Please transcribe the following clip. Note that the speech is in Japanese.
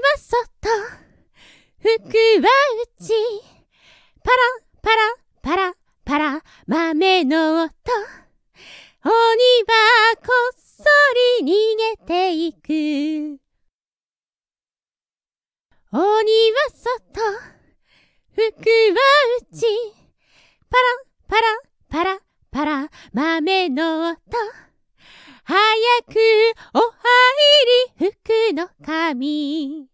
は外、服は内。パラパラパラパラ豆の音。鬼はこっそり逃げていく。鬼は外、服は内。パラパラパラパラ豆の音の神。